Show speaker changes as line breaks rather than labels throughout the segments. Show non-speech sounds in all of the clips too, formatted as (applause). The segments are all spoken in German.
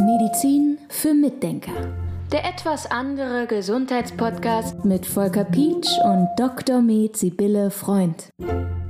Medizin für Mitdenker. Der etwas andere Gesundheitspodcast mit Volker Pietsch und Dr. Med Sibylle Freund.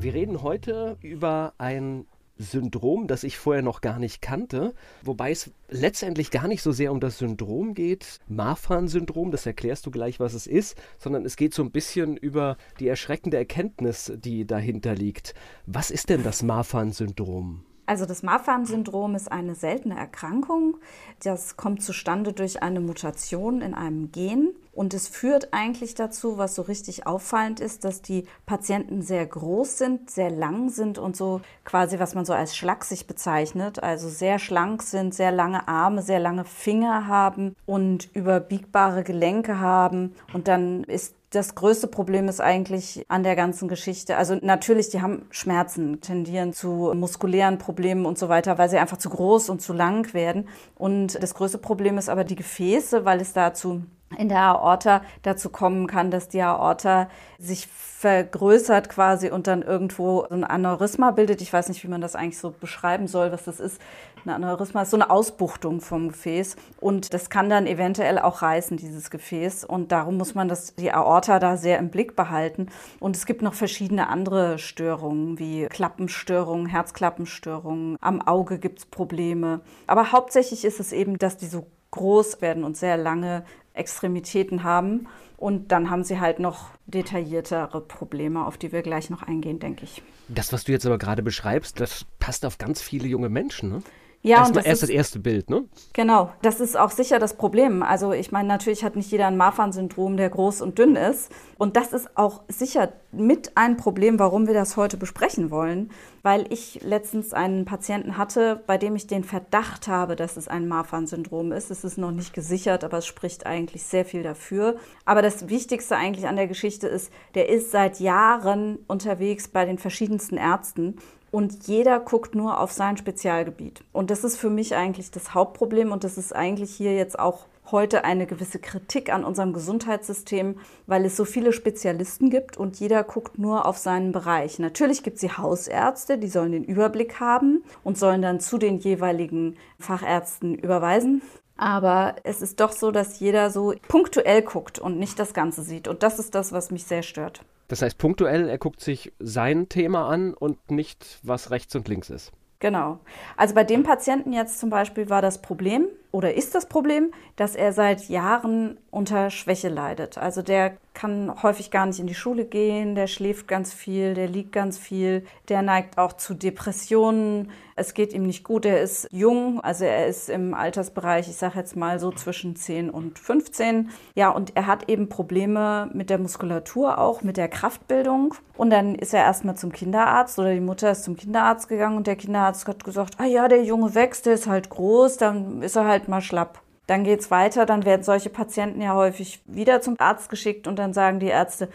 Wir reden heute über ein Syndrom, das ich vorher noch gar nicht kannte, wobei es letztendlich gar nicht so sehr um das Syndrom geht, Marfan-Syndrom, das erklärst du gleich, was es ist, sondern es geht so ein bisschen über die erschreckende Erkenntnis, die dahinter liegt. Was ist denn das Marfan-Syndrom?
Also das Marfan-Syndrom ist eine seltene Erkrankung. Das kommt zustande durch eine Mutation in einem Gen. Und es führt eigentlich dazu, was so richtig auffallend ist, dass die Patienten sehr groß sind, sehr lang sind und so quasi, was man so als schlaksig bezeichnet. Also sehr schlank sind, sehr lange Arme, sehr lange Finger haben und überbiegbare Gelenke haben. Und dann ist das größte Problem ist eigentlich an der ganzen Geschichte. Also natürlich, die haben Schmerzen, tendieren zu muskulären Problemen und so weiter, weil sie einfach zu groß und zu lang werden. Und das größte Problem ist aber die Gefäße, weil es dazu in der Aorta dazu kommen kann, dass die Aorta sich vergrößert quasi und dann irgendwo ein Aneurysma bildet. Ich weiß nicht, wie man das eigentlich so beschreiben soll, was das ist. Ein Aneurysma ist so eine Ausbuchtung vom Gefäß und das kann dann eventuell auch reißen, dieses Gefäß. Und darum muss man das, die Aorta da sehr im Blick behalten. Und es gibt noch verschiedene andere Störungen, wie Klappenstörungen, Herzklappenstörungen. Am Auge gibt es Probleme. Aber hauptsächlich ist es eben, dass die so groß werden und sehr lange Extremitäten haben. Und dann haben sie halt noch detailliertere Probleme, auf die wir gleich noch eingehen, denke ich.
Das, was du jetzt aber gerade beschreibst, das passt auf ganz viele junge Menschen, ne?
Ja,
Erst
und das
erst
ist,
das erste Bild, ne?
Genau, das ist auch sicher das Problem. Also ich meine, natürlich hat nicht jeder ein Marfan-Syndrom, der groß und dünn ist. Und das ist auch sicher mit ein Problem, warum wir das heute besprechen wollen. Weil ich letztens einen Patienten hatte, bei dem ich den Verdacht habe, dass es ein Marfan-Syndrom ist. Es ist noch nicht gesichert, aber es spricht eigentlich sehr viel dafür. Aber das Wichtigste eigentlich an der Geschichte ist, der ist seit Jahren unterwegs bei den verschiedensten Ärzten und jeder guckt nur auf sein Spezialgebiet. Und das ist für mich eigentlich das Hauptproblem und das ist eigentlich hier jetzt auch heute eine gewisse Kritik an unserem Gesundheitssystem, weil es so viele Spezialisten gibt und jeder guckt nur auf seinen Bereich. Natürlich gibt es die Hausärzte, die sollen den Überblick haben und sollen dann zu den jeweiligen Fachärzten überweisen. Aber es ist doch so, dass jeder so punktuell guckt und nicht das Ganze sieht. Und das ist das, was mich sehr stört.
Das heißt, punktuell, er guckt sich sein Thema an und nicht, was rechts und links ist.
Genau. Also bei dem Patienten jetzt zum Beispiel war das Problem oder ist das Problem, dass er seit Jahren unter Schwäche leidet. Also der kann häufig gar nicht in die Schule gehen, der schläft ganz viel, der liegt ganz viel, der neigt auch zu Depressionen. Es geht ihm nicht gut, er ist jung, also er ist im Altersbereich, ich sage jetzt mal so zwischen 10 und 15. Ja, und er hat eben Probleme mit der Muskulatur auch, mit der Kraftbildung. Und dann ist er erstmal zum Kinderarzt oder die Mutter ist zum Kinderarzt gegangen und der Kinderarzt hat gesagt, ah ja, der Junge wächst, der ist halt groß, dann ist er halt mal schlapp. Dann geht es weiter, dann werden solche Patienten ja häufig wieder zum Arzt geschickt und dann sagen die Ärzte,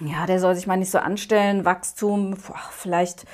ja, der soll sich mal nicht so anstellen, Wachstum, vielleicht,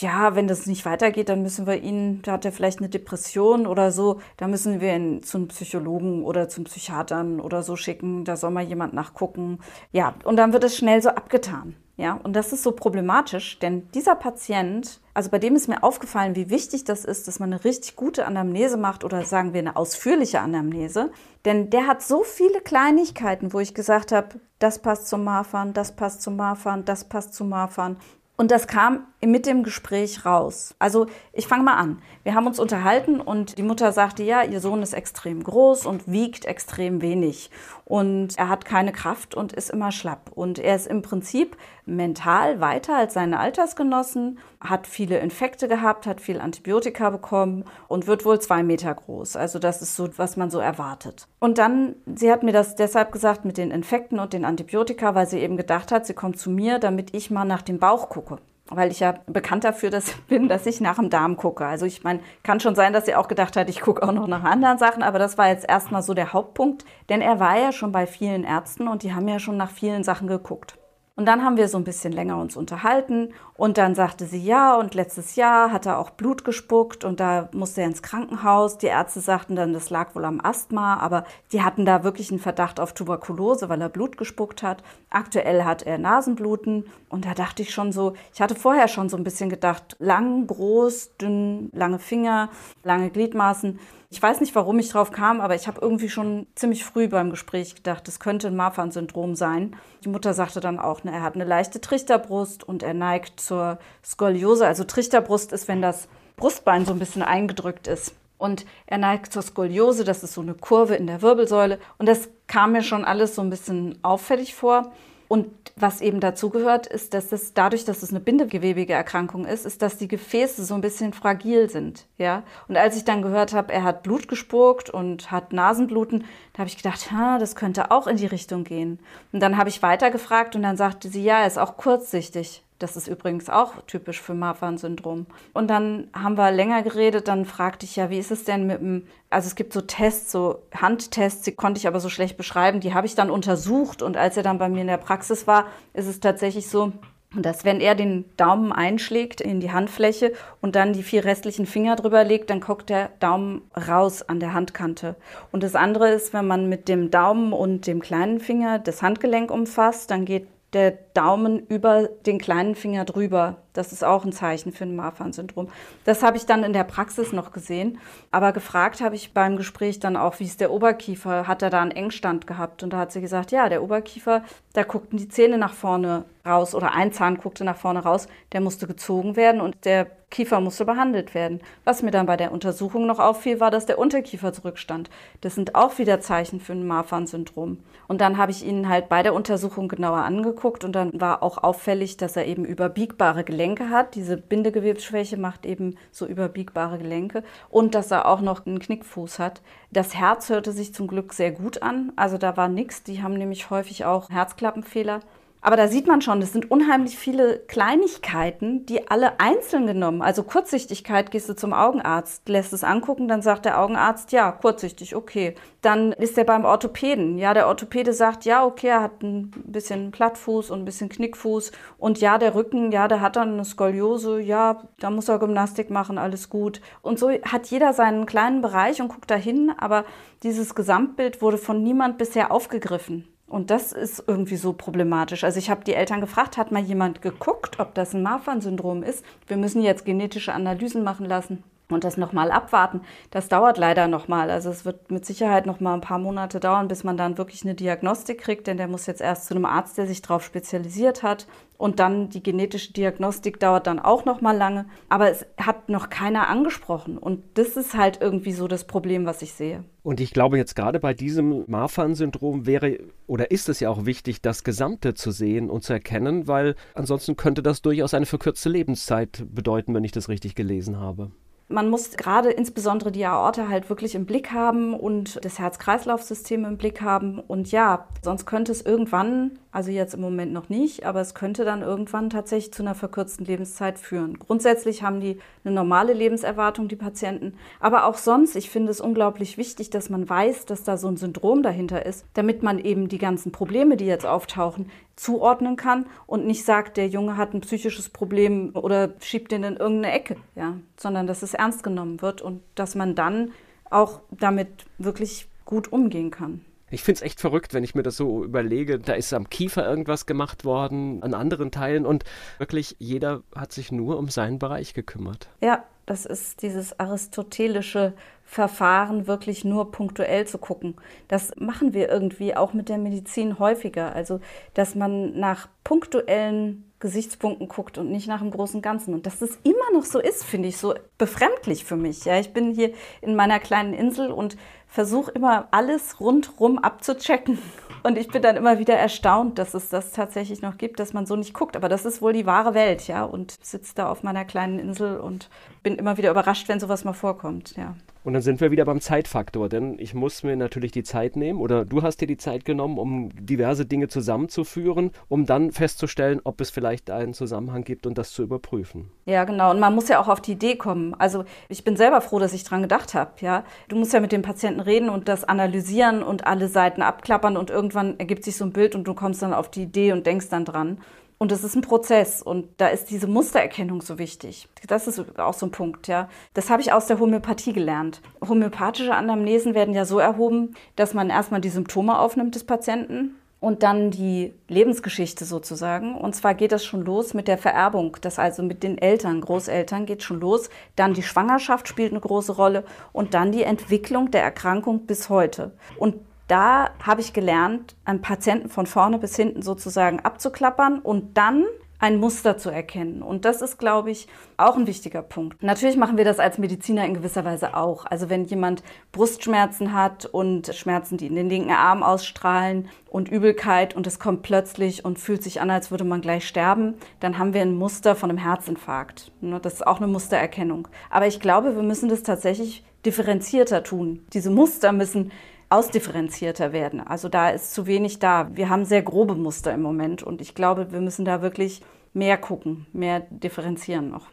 ja, wenn das nicht weitergeht, dann müssen wir ihn, da hat er vielleicht eine Depression oder so, da müssen wir ihn zum Psychologen oder zum Psychiatern oder so schicken, da soll mal jemand nachgucken. Ja, und dann wird es schnell so abgetan. Ja, und das ist so problematisch, denn dieser Patient, also bei dem ist mir aufgefallen, wie wichtig das ist, dass man eine richtig gute Anamnese macht oder sagen wir eine ausführliche Anamnese, denn der hat so viele Kleinigkeiten, wo ich gesagt habe, das passt zum Marfan, das passt zum Marfan, das passt zum Marfan. Und das kam mit dem Gespräch raus. Also ich fange mal an. Wir haben uns unterhalten und die Mutter sagte, ja, ihr Sohn ist extrem groß und wiegt extrem wenig. Und er hat keine Kraft und ist immer schlapp. Und er ist im Prinzip mental weiter als seine Altersgenossen, hat viele Infekte gehabt, hat viel Antibiotika bekommen und wird wohl zwei Meter groß. Also das ist so, was man so erwartet. Und dann, sie hat mir das deshalb gesagt mit den Infekten und den Antibiotika, weil sie eben gedacht hat, sie kommt zu mir, damit ich mal nach dem Bauch gucke weil ich ja bekannt dafür dass, (laughs) bin, dass ich nach dem Darm gucke. Also ich meine, kann schon sein, dass sie auch gedacht hat, ich gucke auch noch nach anderen Sachen, aber das war jetzt erstmal so der Hauptpunkt, denn er war ja schon bei vielen Ärzten und die haben ja schon nach vielen Sachen geguckt. Und dann haben wir so ein bisschen länger uns unterhalten und dann sagte sie ja und letztes Jahr hat er auch Blut gespuckt und da musste er ins Krankenhaus. Die Ärzte sagten dann, das lag wohl am Asthma, aber die hatten da wirklich einen Verdacht auf Tuberkulose, weil er Blut gespuckt hat. Aktuell hat er Nasenbluten und da dachte ich schon so, ich hatte vorher schon so ein bisschen gedacht, lang, groß, dünn, lange Finger, lange Gliedmaßen. Ich weiß nicht, warum ich drauf kam, aber ich habe irgendwie schon ziemlich früh beim Gespräch gedacht, das könnte ein Marfan-Syndrom sein. Die Mutter sagte dann auch, ne, er hat eine leichte Trichterbrust und er neigt zur Skoliose. Also Trichterbrust ist, wenn das Brustbein so ein bisschen eingedrückt ist. Und er neigt zur Skoliose, das ist so eine Kurve in der Wirbelsäule. Und das kam mir schon alles so ein bisschen auffällig vor. Und was eben dazu gehört, ist, dass es dadurch, dass es eine bindegewebige Erkrankung ist, ist, dass die Gefäße so ein bisschen fragil sind, ja. Und als ich dann gehört habe, er hat Blut gespuckt und hat Nasenbluten, da habe ich gedacht, ha, das könnte auch in die Richtung gehen. Und dann habe ich weitergefragt und dann sagte sie, ja, er ist auch kurzsichtig. Das ist übrigens auch typisch für Marfan-Syndrom. Und dann haben wir länger geredet, dann fragte ich ja, wie ist es denn mit dem, also es gibt so Tests, so Handtests, die konnte ich aber so schlecht beschreiben, die habe ich dann untersucht und als er dann bei mir in der Praxis war, ist es tatsächlich so, dass wenn er den Daumen einschlägt in die Handfläche und dann die vier restlichen Finger drüber legt, dann guckt der Daumen raus an der Handkante. Und das andere ist, wenn man mit dem Daumen und dem kleinen Finger das Handgelenk umfasst, dann geht der Daumen über den kleinen Finger drüber. Das ist auch ein Zeichen für ein Marfan-Syndrom. Das habe ich dann in der Praxis noch gesehen. Aber gefragt habe ich beim Gespräch dann auch, wie ist der Oberkiefer? Hat er da einen Engstand gehabt? Und da hat sie gesagt, ja, der Oberkiefer, da guckten die Zähne nach vorne raus oder ein Zahn guckte nach vorne raus. Der musste gezogen werden und der Kiefer musste behandelt werden. Was mir dann bei der Untersuchung noch auffiel, war, dass der Unterkiefer zurückstand. Das sind auch wieder Zeichen für ein Marfan-Syndrom. Und dann habe ich ihn halt bei der Untersuchung genauer angeguckt und dann war auch auffällig, dass er eben überbiegbare Gelenke hat. Diese Bindegewebsschwäche macht eben so überbiegbare Gelenke und dass er auch noch einen Knickfuß hat. Das Herz hörte sich zum Glück sehr gut an. Also da war nichts. Die haben nämlich häufig auch Herzklappenfehler. Aber da sieht man schon, es sind unheimlich viele Kleinigkeiten, die alle einzeln genommen. Also Kurzsichtigkeit, gehst du zum Augenarzt, lässt es angucken, dann sagt der Augenarzt, ja, kurzsichtig, okay. Dann ist er beim Orthopäden. Ja, der Orthopäde sagt, ja, okay, er hat ein bisschen Plattfuß und ein bisschen Knickfuß. Und ja, der Rücken, ja, der hat dann eine Skoliose, ja, da muss er Gymnastik machen, alles gut. Und so hat jeder seinen kleinen Bereich und guckt dahin, aber dieses Gesamtbild wurde von niemand bisher aufgegriffen. Und das ist irgendwie so problematisch. Also ich habe die Eltern gefragt, hat mal jemand geguckt, ob das ein Marfan-Syndrom ist? Wir müssen jetzt genetische Analysen machen lassen und das nochmal abwarten. Das dauert leider nochmal. Also es wird mit Sicherheit nochmal ein paar Monate dauern, bis man dann wirklich eine Diagnostik kriegt, denn der muss jetzt erst zu einem Arzt, der sich darauf spezialisiert hat. Und dann die genetische Diagnostik dauert dann auch nochmal lange. Aber es hat noch keiner angesprochen. Und das ist halt irgendwie so das Problem, was ich sehe.
Und ich glaube, jetzt gerade bei diesem Marfan-Syndrom wäre oder ist es ja auch wichtig, das Gesamte zu sehen und zu erkennen, weil ansonsten könnte das durchaus eine verkürzte Lebenszeit bedeuten, wenn ich das richtig gelesen habe.
Man muss gerade insbesondere die Aorta halt wirklich im Blick haben und das Herz-Kreislauf-System im Blick haben. Und ja, sonst könnte es irgendwann, also jetzt im Moment noch nicht, aber es könnte dann irgendwann tatsächlich zu einer verkürzten Lebenszeit führen. Grundsätzlich haben die eine normale Lebenserwartung, die Patienten. Aber auch sonst, ich finde es unglaublich wichtig, dass man weiß, dass da so ein Syndrom dahinter ist, damit man eben die ganzen Probleme, die jetzt auftauchen, zuordnen kann und nicht sagt, der Junge hat ein psychisches Problem oder schiebt den in irgendeine Ecke, ja, sondern dass es ernst genommen wird und dass man dann auch damit wirklich gut umgehen kann.
Ich finde es echt verrückt, wenn ich mir das so überlege. Da ist am Kiefer irgendwas gemacht worden, an anderen Teilen und wirklich jeder hat sich nur um seinen Bereich gekümmert.
Ja, das ist dieses aristotelische Verfahren, wirklich nur punktuell zu gucken. Das machen wir irgendwie auch mit der Medizin häufiger. Also, dass man nach punktuellen Gesichtspunkten guckt und nicht nach dem großen Ganzen. Und dass das immer noch so ist, finde ich so befremdlich für mich. Ja, ich bin hier in meiner kleinen Insel und versuche immer alles rundrum abzuchecken. (laughs) Und ich bin dann immer wieder erstaunt, dass es das tatsächlich noch gibt, dass man so nicht guckt. Aber das ist wohl die wahre Welt, ja. Und sitze da auf meiner kleinen Insel und bin immer wieder überrascht, wenn sowas mal vorkommt, ja.
Und dann sind wir wieder beim Zeitfaktor, denn ich muss mir natürlich die Zeit nehmen oder du hast dir die Zeit genommen, um diverse Dinge zusammenzuführen, um dann festzustellen, ob es vielleicht einen Zusammenhang gibt und das zu überprüfen.
Ja, genau. Und man muss ja auch auf die Idee kommen. Also ich bin selber froh, dass ich dran gedacht habe. Ja, du musst ja mit dem Patienten reden und das analysieren und alle Seiten abklappern und irgendwann ergibt sich so ein Bild und du kommst dann auf die Idee und denkst dann dran. Und es ist ein Prozess und da ist diese Mustererkennung so wichtig. Das ist auch so ein Punkt, ja. Das habe ich aus der Homöopathie gelernt. Homöopathische Anamnesen werden ja so erhoben, dass man erstmal die Symptome aufnimmt des Patienten und dann die Lebensgeschichte sozusagen. Und zwar geht das schon los mit der Vererbung, das also mit den Eltern, Großeltern geht schon los. Dann die Schwangerschaft spielt eine große Rolle und dann die Entwicklung der Erkrankung bis heute. Und da habe ich gelernt, einen Patienten von vorne bis hinten sozusagen abzuklappern und dann ein Muster zu erkennen. Und das ist, glaube ich, auch ein wichtiger Punkt. Natürlich machen wir das als Mediziner in gewisser Weise auch. Also wenn jemand Brustschmerzen hat und Schmerzen, die in den linken Arm ausstrahlen und Übelkeit und es kommt plötzlich und fühlt sich an, als würde man gleich sterben, dann haben wir ein Muster von einem Herzinfarkt. Ne, das ist auch eine Mustererkennung. Aber ich glaube, wir müssen das tatsächlich differenzierter tun. Diese Muster müssen ausdifferenzierter werden. Also da ist zu wenig da. Wir haben sehr grobe Muster im Moment und ich glaube, wir müssen da wirklich mehr gucken, mehr differenzieren noch.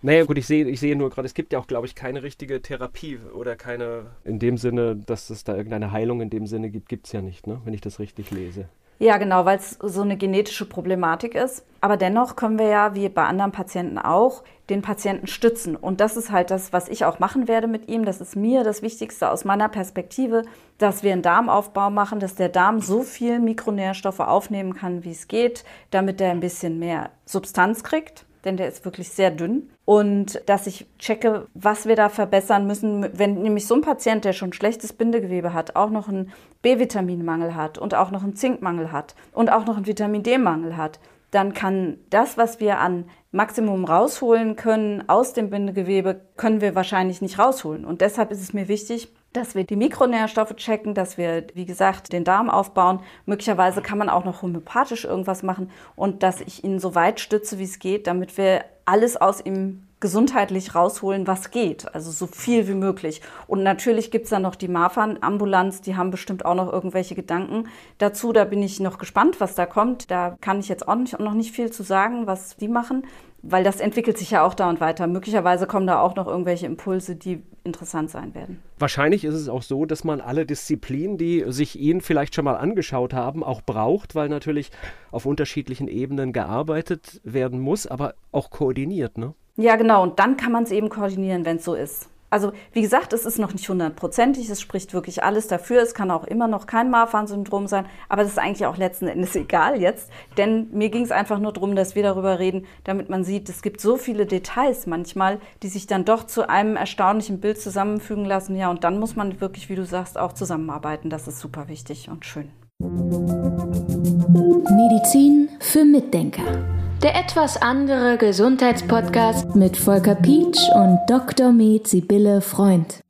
Naja, gut, ich sehe, ich sehe nur gerade, es gibt ja auch, glaube ich, keine richtige Therapie oder keine, in dem Sinne, dass es da irgendeine Heilung in dem Sinne gibt, gibt es ja nicht, ne? wenn ich das richtig lese.
Ja, genau, weil es so eine genetische Problematik ist. Aber dennoch können wir ja, wie bei anderen Patienten auch, den Patienten stützen. Und das ist halt das, was ich auch machen werde mit ihm. Das ist mir das Wichtigste aus meiner Perspektive, dass wir einen Darmaufbau machen, dass der Darm so viel Mikronährstoffe aufnehmen kann, wie es geht, damit er ein bisschen mehr Substanz kriegt denn der ist wirklich sehr dünn. Und dass ich checke, was wir da verbessern müssen, wenn nämlich so ein Patient, der schon schlechtes Bindegewebe hat, auch noch einen B-Vitaminmangel hat und auch noch einen Zinkmangel hat und auch noch einen Vitamin D-Mangel hat, dann kann das, was wir an Maximum rausholen können aus dem Bindegewebe, können wir wahrscheinlich nicht rausholen. Und deshalb ist es mir wichtig, dass wir die Mikronährstoffe checken, dass wir, wie gesagt, den Darm aufbauen. Möglicherweise kann man auch noch homöopathisch irgendwas machen und dass ich ihn so weit stütze, wie es geht, damit wir alles aus ihm gesundheitlich rausholen, was geht. Also so viel wie möglich. Und natürlich gibt's dann noch die Marfan-Ambulanz, die haben bestimmt auch noch irgendwelche Gedanken dazu. Da bin ich noch gespannt, was da kommt. Da kann ich jetzt auch nicht, noch nicht viel zu sagen, was die machen weil das entwickelt sich ja auch da und weiter. Möglicherweise kommen da auch noch irgendwelche Impulse, die interessant sein werden.
Wahrscheinlich ist es auch so, dass man alle Disziplinen, die sich Ihnen vielleicht schon mal angeschaut haben, auch braucht, weil natürlich auf unterschiedlichen Ebenen gearbeitet werden muss, aber auch koordiniert, ne?
Ja, genau. Und dann kann man es eben koordinieren, wenn es so ist. Also wie gesagt, es ist noch nicht hundertprozentig, es spricht wirklich alles dafür. Es kann auch immer noch kein Marfan-Syndrom sein, aber das ist eigentlich auch letzten Endes (laughs) egal jetzt, denn mir ging es einfach nur darum, dass wir darüber reden, damit man sieht, es gibt so viele Details manchmal, die sich dann doch zu einem erstaunlichen Bild zusammenfügen lassen. Ja, und dann muss man wirklich, wie du sagst, auch zusammenarbeiten. Das ist super wichtig und schön.
Medizin für Mitdenker. Der etwas andere Gesundheitspodcast mit Volker Pietsch und Dr. Med Sibylle Freund.